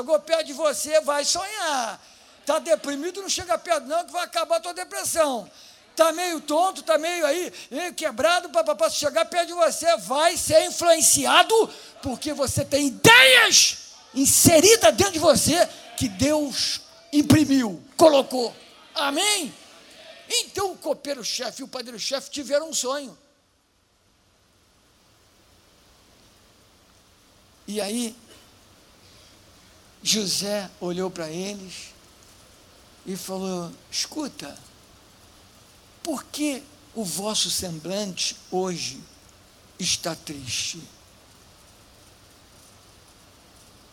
Chegou perto de você, vai sonhar. Está deprimido, não chega perto, não, que vai acabar a tua depressão. Está meio tonto, está meio aí, meio quebrado, para chegar perto de você, vai ser influenciado, porque você tem ideias inseridas dentro de você que Deus imprimiu, colocou. Amém? Então o copeiro-chefe e o padeiro-chefe tiveram um sonho. E aí, José olhou para eles e falou: Escuta, por que o vosso semblante hoje está triste?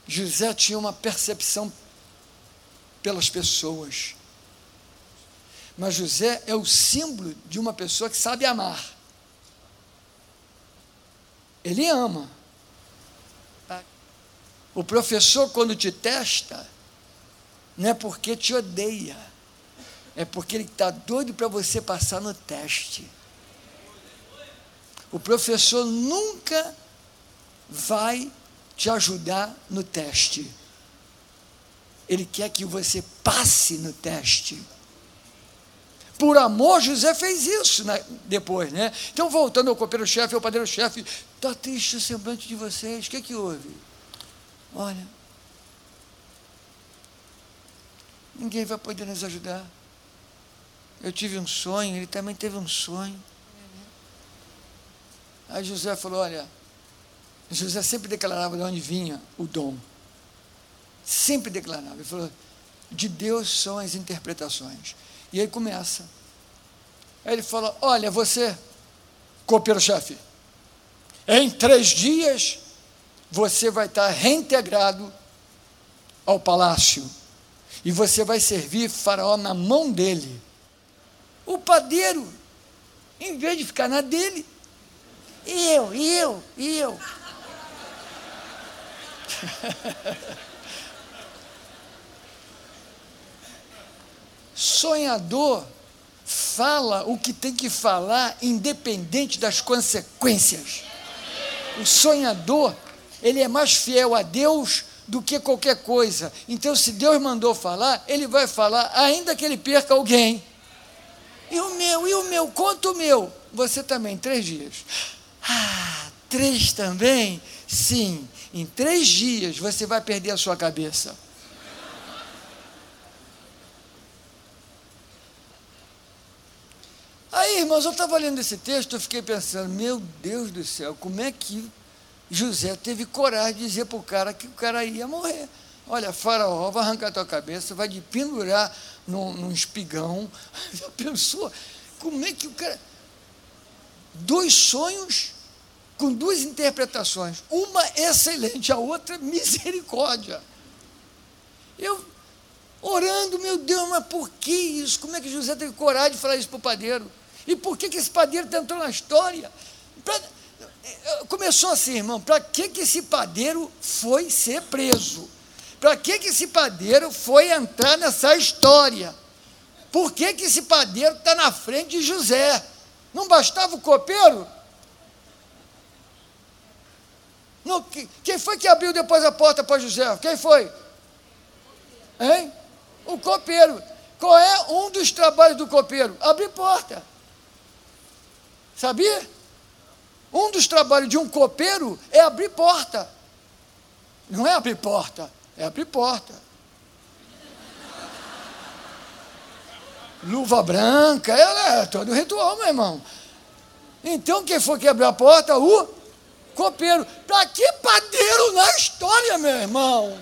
José tinha uma percepção pelas pessoas. Mas José é o símbolo de uma pessoa que sabe amar. Ele ama. O professor, quando te testa, não é porque te odeia, é porque ele está doido para você passar no teste. O professor nunca vai te ajudar no teste. Ele quer que você passe no teste. Por amor, José fez isso né, depois, né? Então, voltando ao copeiro-chefe, ao padeiro-chefe, está triste o semblante de vocês, o que, é que houve? Olha, ninguém vai poder nos ajudar. Eu tive um sonho, ele também teve um sonho. Aí José falou: Olha, José sempre declarava de onde vinha o dom. Sempre declarava. Ele falou: De Deus são as interpretações. E aí começa. Aí ele fala: Olha, você, copeiro-chefe, em três dias você vai estar reintegrado ao palácio e você vai servir Faraó na mão dele. O padeiro, em vez de ficar na dele, eu, eu, eu. Sonhador fala o que tem que falar, independente das consequências. O sonhador, ele é mais fiel a Deus do que qualquer coisa. Então, se Deus mandou falar, ele vai falar, ainda que ele perca alguém. E o meu, e o meu, conta o meu. Você também, três dias. Ah, três também? Sim, em três dias você vai perder a sua cabeça. Aí, irmãos, eu estava lendo esse texto, eu fiquei pensando, meu Deus do céu, como é que José teve coragem de dizer para o cara que o cara ia morrer? Olha, faraó vai arrancar tua cabeça, vai te pendurar num, num espigão. Já pensou? Como é que o cara. Dois sonhos com duas interpretações. Uma excelente, a outra misericórdia. Eu orando, meu Deus, mas por que isso? Como é que José teve coragem de falar isso para o padeiro? E por que, que esse padeiro entrou na história? Pra, começou assim, irmão, para que, que esse padeiro foi ser preso? Para que, que esse padeiro foi entrar nessa história? Por que, que esse padeiro está na frente de José? Não bastava o copeiro? Não, quem foi que abriu depois a porta para José? Quem foi? Hein? O copeiro. Qual é um dos trabalhos do copeiro? Abrir porta. Sabia? Um dos trabalhos de um copeiro é abrir porta. Não é abrir porta, é abrir porta. Luva branca, é, é todo ritual, meu irmão. Então, quem foi que abriu a porta? O copeiro. Para que padeiro na história, meu irmão?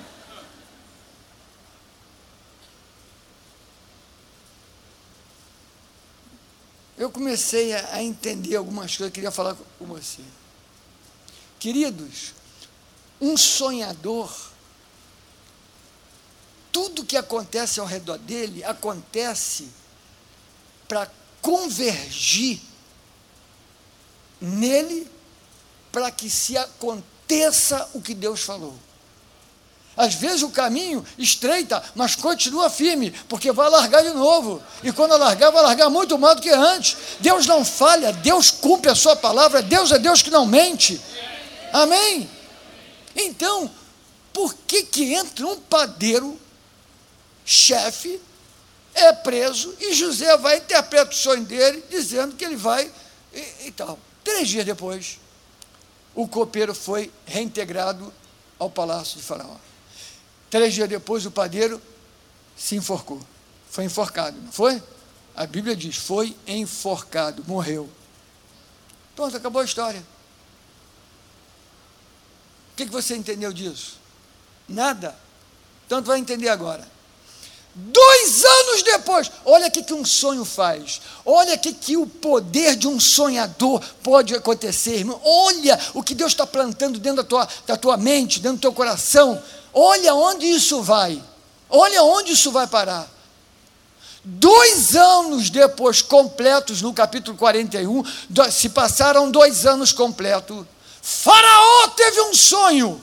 Eu comecei a, entender algumas coisas, queria falar com você. Queridos, um sonhador, tudo que acontece ao redor dele acontece para convergir nele para que se aconteça o que Deus falou. Às vezes o caminho estreita, mas continua firme, porque vai largar de novo. E quando largar, vai largar muito mais do que antes. Deus não falha, Deus cumpre a sua palavra, Deus é Deus que não mente. Amém? Então, por que, que entra um padeiro, chefe, é preso, e José vai interpretar o sonho dele, dizendo que ele vai e, e tal. Três dias depois, o copeiro foi reintegrado ao palácio de Faraó. Três dias depois, o padeiro se enforcou. Foi enforcado, não foi? A Bíblia diz: foi enforcado, morreu. Pronto, acabou a história. O que, você entendeu disso? Nada. Tanto vai entender agora. Dois anos depois, olha o que, um sonho faz, olha o que, que o poder de um sonhador pode acontecer, irmão. Olha o que Deus está plantando dentro da tua, da tua mente, dentro do teu coração. Olha onde isso vai, olha onde isso vai parar. Dois anos depois, completos, no capítulo 41, se passaram dois anos completos, Faraó teve um sonho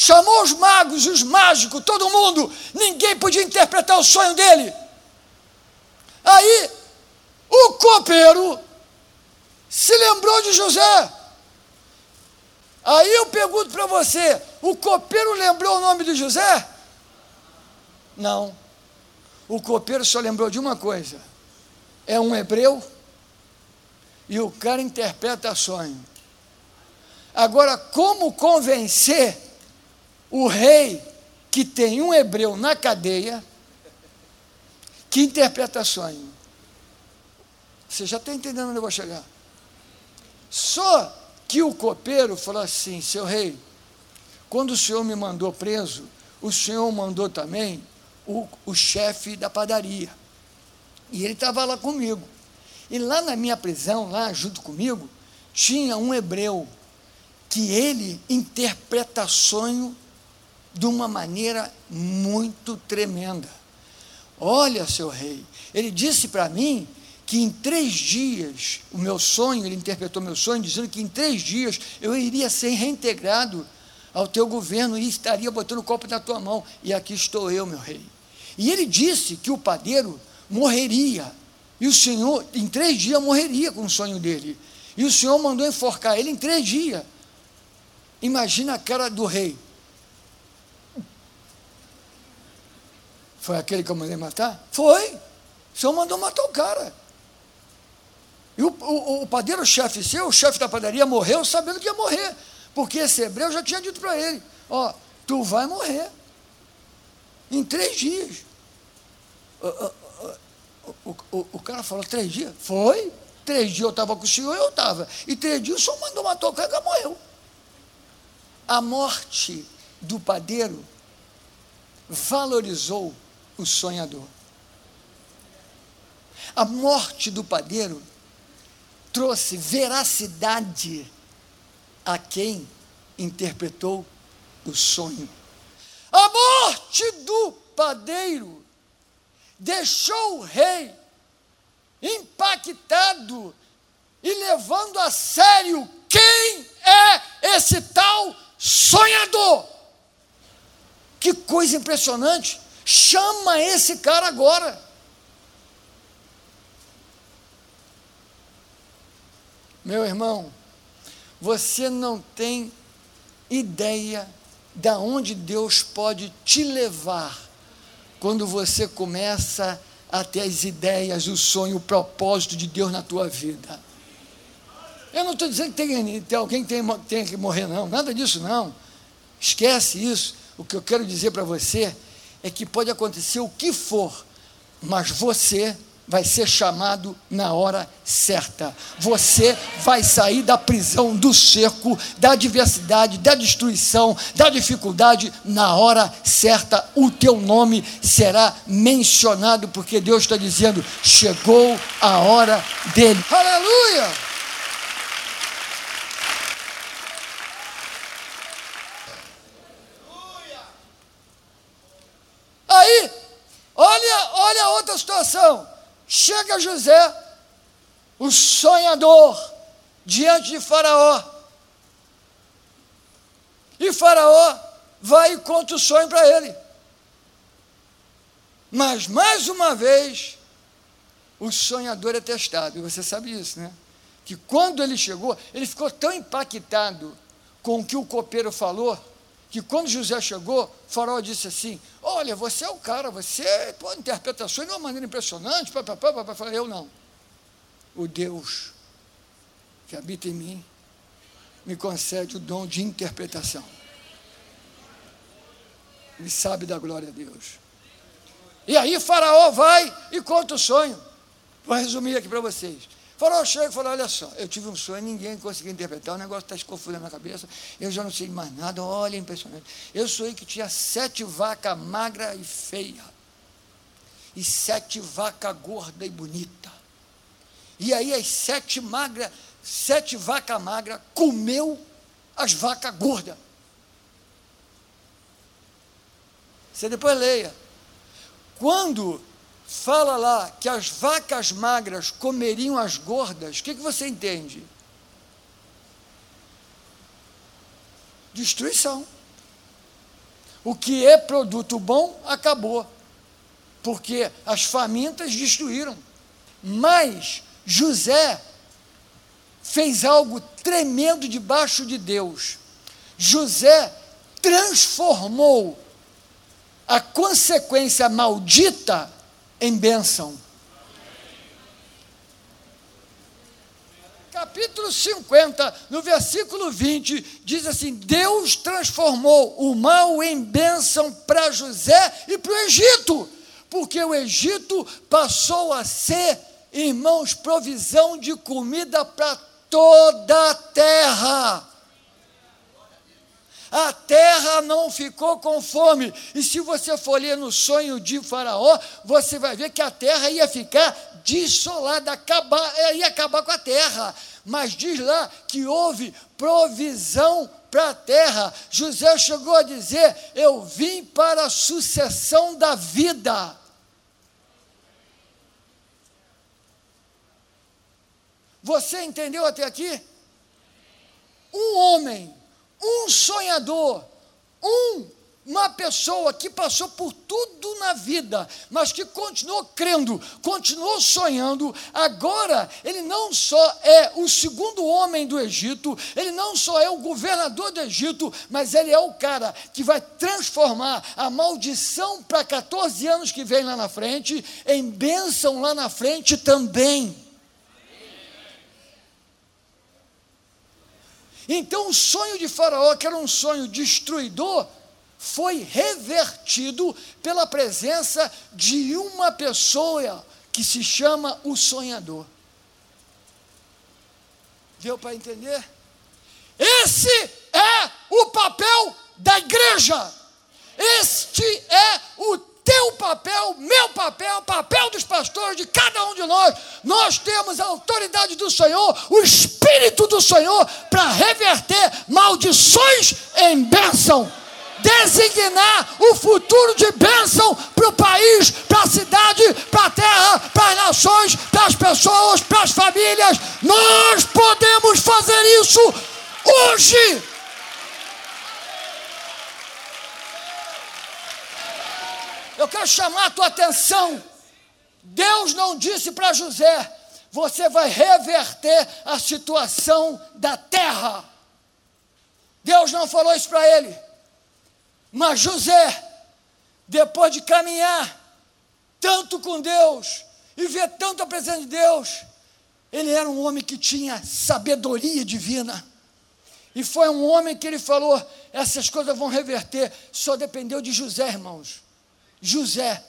chamou os magos, os mágicos, todo mundo, ninguém podia interpretar o sonho dele. Aí, o copeiro se lembrou de José. Aí eu pergunto para você: o copeiro lembrou o nome de José? Não. O copeiro só lembrou de uma coisa: é um hebreu e o cara interpreta sonho. Agora, como convencer o rei que tem um hebreu na cadeia que interpreta sonho. Você já está entendendo onde eu vou chegar? Só que o copeiro falou assim: seu rei, quando o senhor me mandou preso, o senhor mandou também o, o chefe da padaria. E ele estava lá comigo. E lá na minha prisão, lá junto comigo, tinha um hebreu que ele interpreta sonho de uma maneira muito tremenda. Olha, seu rei, ele disse para mim que em três dias, o meu sonho, ele interpretou meu sonho, dizendo que em três dias eu iria ser reintegrado ao teu governo e estaria botando o copo na tua mão. E aqui estou eu, meu rei. E ele disse que o padeiro morreria. E o Senhor, em três dias, morreria com o sonho dele. E o Senhor mandou enforcar ele em três dias. Imagina a cara do rei. Foi aquele que eu mandei matar? Foi. O senhor mandou matar o cara. E o, o, o padeiro-chefe seu, o chefe da padaria, morreu sabendo que ia morrer. Porque esse hebreu já tinha dito para ele: Ó, tu vai morrer. Em três dias. O, o, o, cara falou: três dias? Foi. Três dias eu estava com o senhor eu estava. E três dias o senhor mandou matar o cara que morreu. A morte do padeiro valorizou o sonhador. A morte do padeiro trouxe veracidade a quem interpretou o sonho. A morte do padeiro deixou o rei impactado e levando a sério quem é esse tal sonhador. Que coisa impressionante! Chama esse cara agora. Meu irmão, você não tem ideia da onde Deus pode te levar quando você começa a ter as ideias, o sonho, o propósito de Deus na tua vida. Eu não estou dizendo que tem, tem alguém que tem, tem que morrer, não, nada disso não. Esquece isso. O que eu quero dizer para você é que pode acontecer o que for, mas você vai ser chamado na hora certa. Você vai sair da prisão, do cerco, da adversidade, da destruição, da dificuldade na hora certa. O teu nome será mencionado porque Deus está dizendo: chegou a hora dele. Aleluia! Olha, olha outra situação. Chega José, o sonhador, diante de Faraó. E Faraó vai e conta o sonho para ele. Mas, mais uma vez, o sonhador é testado. E você sabe isso, né? Que quando ele chegou, ele ficou tão impactado com o que o copeiro falou, que quando José chegou, faraó disse assim: Olha, você é o cara, você pô, interpretações de uma maneira impressionante, papapá, papapá. Eu não. O Deus que habita em mim me concede o dom de interpretação. Ele sabe da glória a Deus. E aí Faraó vai e conta o sonho. Vou resumir aqui para vocês. Faraó chega e Olha só, eu tive um sonho, ninguém conseguiu interpretar, o negócio está se confundendo na cabeça, eu já não sei mais nada, olha, impressionante. Eu sonhei que tinha sete vacas magra e feia, e sete vacas gorda e bonita. E aí as sete magra, sete vacas magras comeu as vacas gordas. Você depois leia. Quando fala lá que as vacas magras comeriam as gordas, o que, que você entende? Destruição. O que é produto bom acabou, porque as famintas destruíram. Mas José fez algo tremendo debaixo de Deus. José transformou a consequência maldita em bênção. Capítulo 50, no versículo 20, diz assim: Deus transformou o mal em bênção para José e para o Egito, porque o Egito passou a ser, irmãos, provisão de comida para toda a terra a terra não ficou com fome. E se você for ler no sonho de Faraó, você vai ver que a terra ia ficar desolada, acabar, é, ia acabar com a terra. Mas diz lá que houve provisão para a terra. José chegou a dizer: Eu vim para a sucessão da vida. Você entendeu até aqui? Um homem um sonhador, um, uma pessoa que passou por tudo na vida, mas que continuou crendo, continuou sonhando, agora ele não só é o segundo homem do Egito, ele não só é o governador do Egito, mas ele é o cara que vai transformar a maldição para 14 anos que vem lá na frente em bênção lá na frente também. Então o sonho de Faraó, que era um sonho destruidor, foi revertido pela presença de uma pessoa que se chama o sonhador. Deu para entender? Esse é o papel da igreja. Este é o teu papel, meu papel, papel dos pastores, de cada um de nós. Nós temos a autoridade do Senhor, o Espírito do Senhor, para reverter maldições em bênção. Designar o futuro de bênção para o país, para a cidade, para a terra, para as nações, para as pessoas, para as famílias. Nós podemos fazer isso hoje. Eu quero chamar a tua atenção. Deus não disse para José: você vai reverter a situação da terra. Deus não falou isso para ele. Mas José, depois de caminhar tanto com Deus e ver tanto a presença de Deus, ele era um homem que tinha sabedoria divina. E foi um homem que ele falou: essas coisas vão reverter. Só dependeu de José, irmãos. José.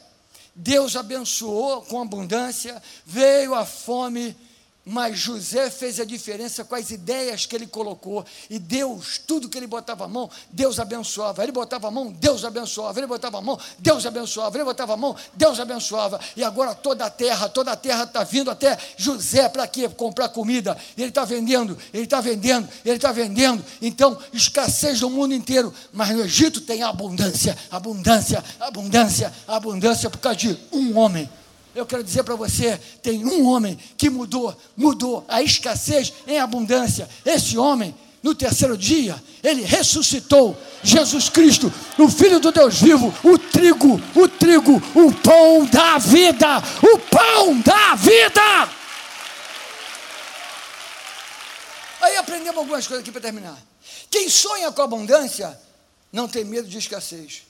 Deus abençoou com abundância, veio a fome mas José fez a diferença com as ideias que ele colocou. E Deus, tudo que ele botava a mão, Deus abençoava. Ele botava a mão, Deus abençoava. Ele botava a mão, Deus abençoava. Ele botava a mão, Deus abençoava. E agora toda a terra, toda a terra está vindo até José para quê? Comprar comida. Ele está vendendo, ele está vendendo, ele está vendendo. Então, escassez no mundo inteiro. Mas no Egito tem abundância, abundância, abundância, abundância por causa de um homem eu quero dizer para você: tem um homem que mudou, mudou a escassez em abundância. Esse homem, no terceiro dia, ele ressuscitou Jesus Cristo, o Filho do Deus vivo, o trigo, o trigo, o pão da vida, o pão da vida. Aí aprendemos algumas coisas aqui para terminar. Quem sonha com abundância não tem medo de escassez.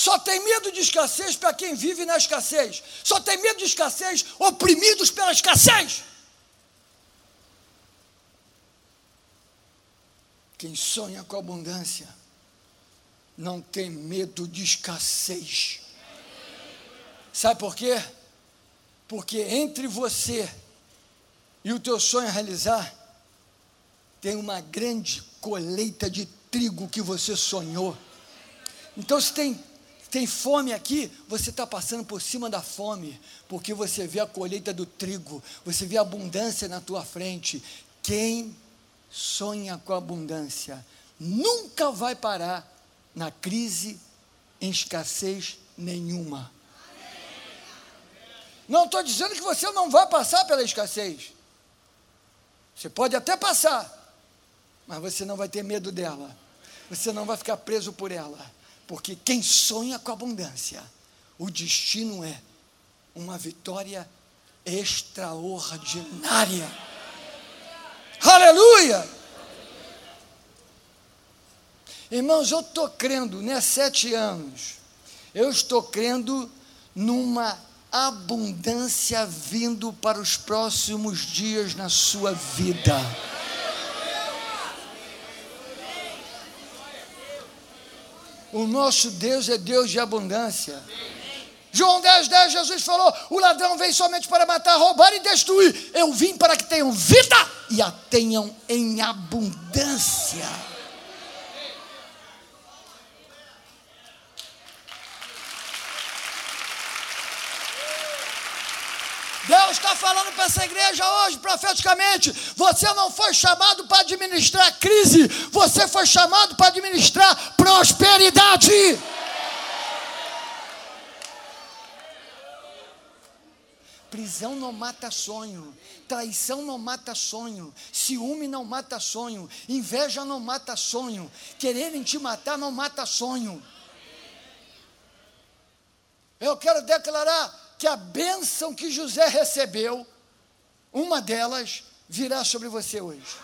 Só tem medo de escassez para quem vive na escassez. Só tem medo de escassez oprimidos pela escassez. Quem sonha com abundância não tem medo de escassez. Sabe por quê? Porque entre você e o teu sonho realizar, tem uma grande colheita de trigo que você sonhou. Então, se tem tem fome aqui, você está passando por cima da fome, porque você vê a colheita do trigo, você vê a abundância na tua frente. Quem sonha com abundância nunca vai parar na crise em escassez nenhuma. Não estou dizendo que você não vai passar pela escassez. Você pode até passar, mas você não vai ter medo dela. Você não vai ficar preso por ela porque quem sonha com abundância, o destino é uma vitória extraordinária. Aleluia! Irmãos, eu estou crendo, né? Sete anos, eu estou crendo numa abundância vindo para os próximos dias na sua vida. O nosso Deus é Deus de abundância. João 10, 10, Jesus falou: O ladrão vem somente para matar, roubar e destruir. Eu vim para que tenham vida e a tenham em abundância. Deus está falando para essa igreja hoje, profeticamente. Você não foi chamado para administrar crise, você foi chamado para administrar prosperidade. Prisão não mata sonho, traição não mata sonho, ciúme não mata sonho, inveja não mata sonho, quererem te matar não mata sonho. Eu quero declarar que a bênção que José recebeu, uma delas virá sobre você hoje.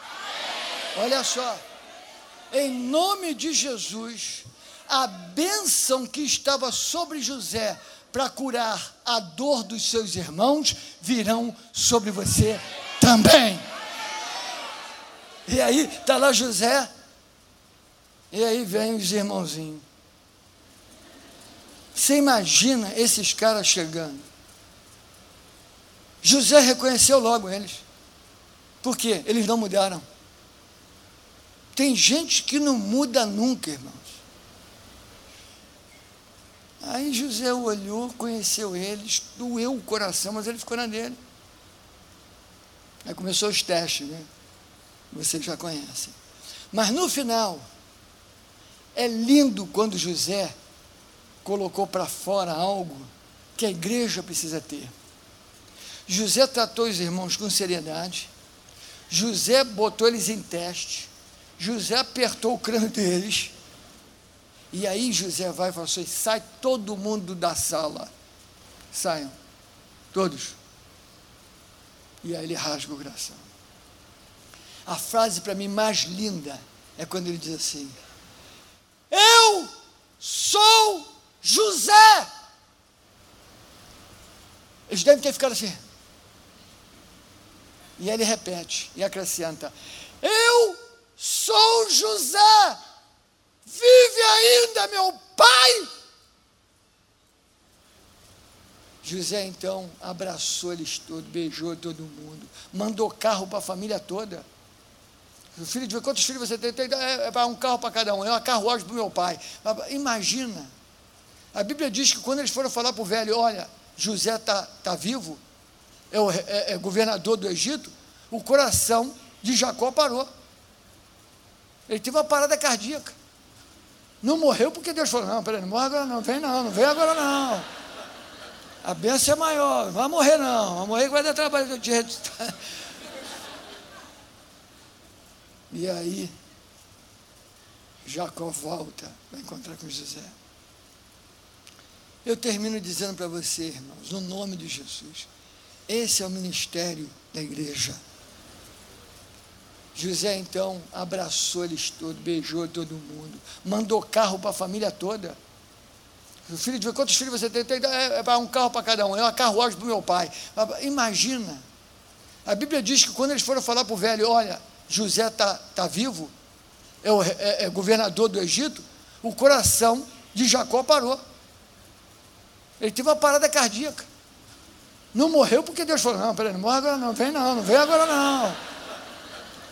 Olha só, em nome de Jesus, a bênção que estava sobre José para curar a dor dos seus irmãos virão sobre você também. E aí, está lá José, e aí vem os irmãozinhos. Você imagina esses caras chegando. José reconheceu logo eles. Por quê? Eles não mudaram. Tem gente que não muda nunca, irmãos. Aí José olhou, conheceu eles, doeu o coração, mas ele ficou na dele. Aí começou os testes, né? Vocês já conhecem. Mas no final, é lindo quando José colocou para fora algo que a igreja precisa ter. José tratou os irmãos com seriedade, José botou eles em teste, José apertou o crânio deles, e aí José vai e fala assim: sai todo mundo da sala, saiam, todos. E aí ele rasga o coração. A frase para mim mais linda é quando ele diz assim: Eu sou José. Eles devem ter ficado assim. E ele repete e acrescenta: Eu sou José. Vive ainda meu pai? José então abraçou eles todos, beijou todo mundo, mandou carro para a família toda. O filho de quantos filhos você tem? tem é, é um carro para cada um, é uma carruagem para o meu pai. Imagina, a Bíblia diz que quando eles foram falar para o velho, olha, José está tá vivo, é, o, é, é governador do Egito, o coração de Jacó parou. Ele teve uma parada cardíaca. Não morreu porque Deus falou: não, peraí, não morre agora não, vem não, não vem agora não. A bênção é maior, não vai morrer não, vai morrer que vai dar trabalho de E aí, Jacó volta para encontrar com José. Eu termino dizendo para você, irmãos, no nome de Jesus, Esse é o ministério da igreja. José então abraçou eles todos, beijou todo mundo, mandou carro para a família toda. O filho de quantos filhos você tem? tem é, é um carro para cada um, é uma carruagem para meu pai. Imagina. A Bíblia diz que quando eles foram falar para o velho, olha, José está tá vivo, é, o, é, é governador do Egito, o coração de Jacó parou. Ele teve uma parada cardíaca. Não morreu porque Deus falou: não, peraí, não morre agora não, vem não, não vem agora não.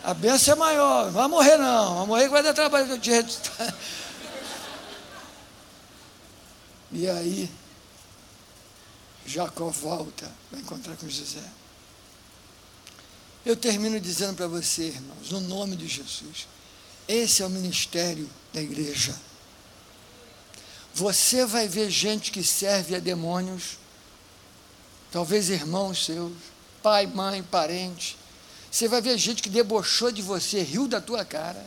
A bênção é maior, não vai morrer não, vai morrer que vai dar trabalho de E aí, Jacó volta para encontrar com José. Eu termino dizendo para você, irmãos, no nome de Jesus, esse é o ministério da igreja. Você vai ver gente que serve a demônios talvez irmãos seus, pai, mãe, parente. Você vai ver gente que debochou de você, riu da tua cara.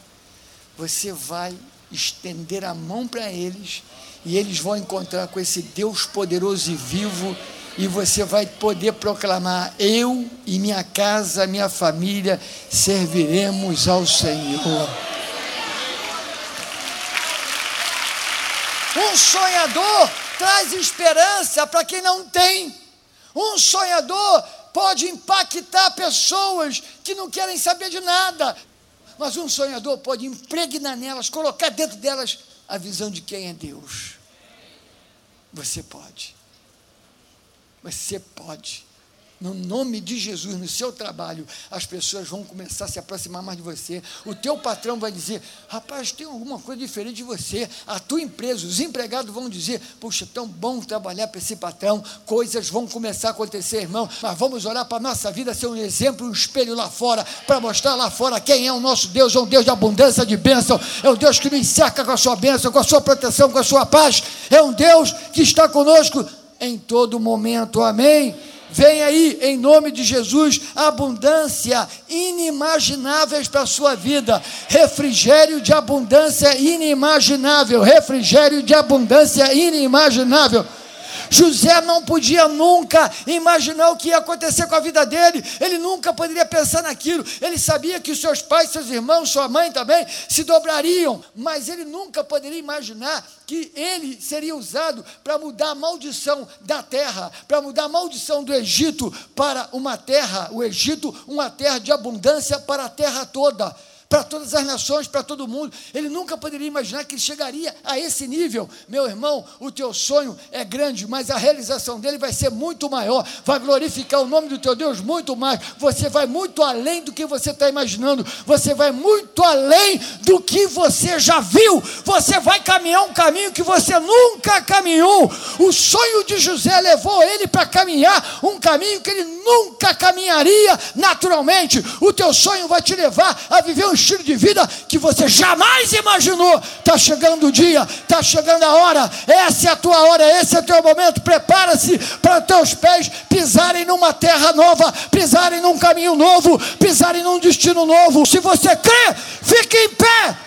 Você vai estender a mão para eles e eles vão encontrar com esse Deus poderoso e vivo e você vai poder proclamar: Eu e minha casa, minha família serviremos ao Senhor. Um sonhador traz esperança para quem não tem. Um sonhador pode impactar pessoas que não querem saber de nada, mas um sonhador pode impregnar nelas, colocar dentro delas a visão de quem é Deus. Você pode. Você pode. No nome de Jesus, no seu trabalho, as pessoas vão começar a se aproximar mais de você. O teu patrão vai dizer: rapaz, tem alguma coisa diferente de você. A tua empresa, os empregados vão dizer: puxa, tão bom trabalhar para esse patrão. Coisas vão começar a acontecer, irmão. Mas vamos olhar para a nossa vida ser um exemplo, um espelho lá fora, para mostrar lá fora quem é o nosso Deus. É um Deus de abundância, de bênção. É um Deus que nos cerca com a sua bênção, com a sua proteção, com a sua paz. É um Deus que está conosco em todo momento. Amém. Vem aí, em nome de Jesus, abundância inimagináveis para a sua vida. Refrigério de abundância inimaginável. Refrigério de abundância inimaginável. José não podia nunca imaginar o que ia acontecer com a vida dele, ele nunca poderia pensar naquilo. Ele sabia que os seus pais, seus irmãos, sua mãe também se dobrariam, mas ele nunca poderia imaginar que ele seria usado para mudar a maldição da terra, para mudar a maldição do Egito para uma terra, o Egito, uma terra de abundância para a terra toda para todas as nações, para todo mundo. Ele nunca poderia imaginar que ele chegaria a esse nível. Meu irmão, o teu sonho é grande, mas a realização dele vai ser muito maior, vai glorificar o nome do teu Deus muito mais. Você vai muito além do que você está imaginando, você vai muito além do que você já viu. Você vai caminhar um caminho que você nunca caminhou. O sonho de José levou ele para caminhar um caminho que ele nunca caminharia naturalmente. O teu sonho vai te levar a viver um estilo de vida que você jamais imaginou. Está chegando o dia, está chegando a hora, essa é a tua hora, esse é o teu momento. Prepara-se para teus pés pisarem numa terra nova, pisarem num caminho novo, pisarem num destino novo. Se você crê, fique em pé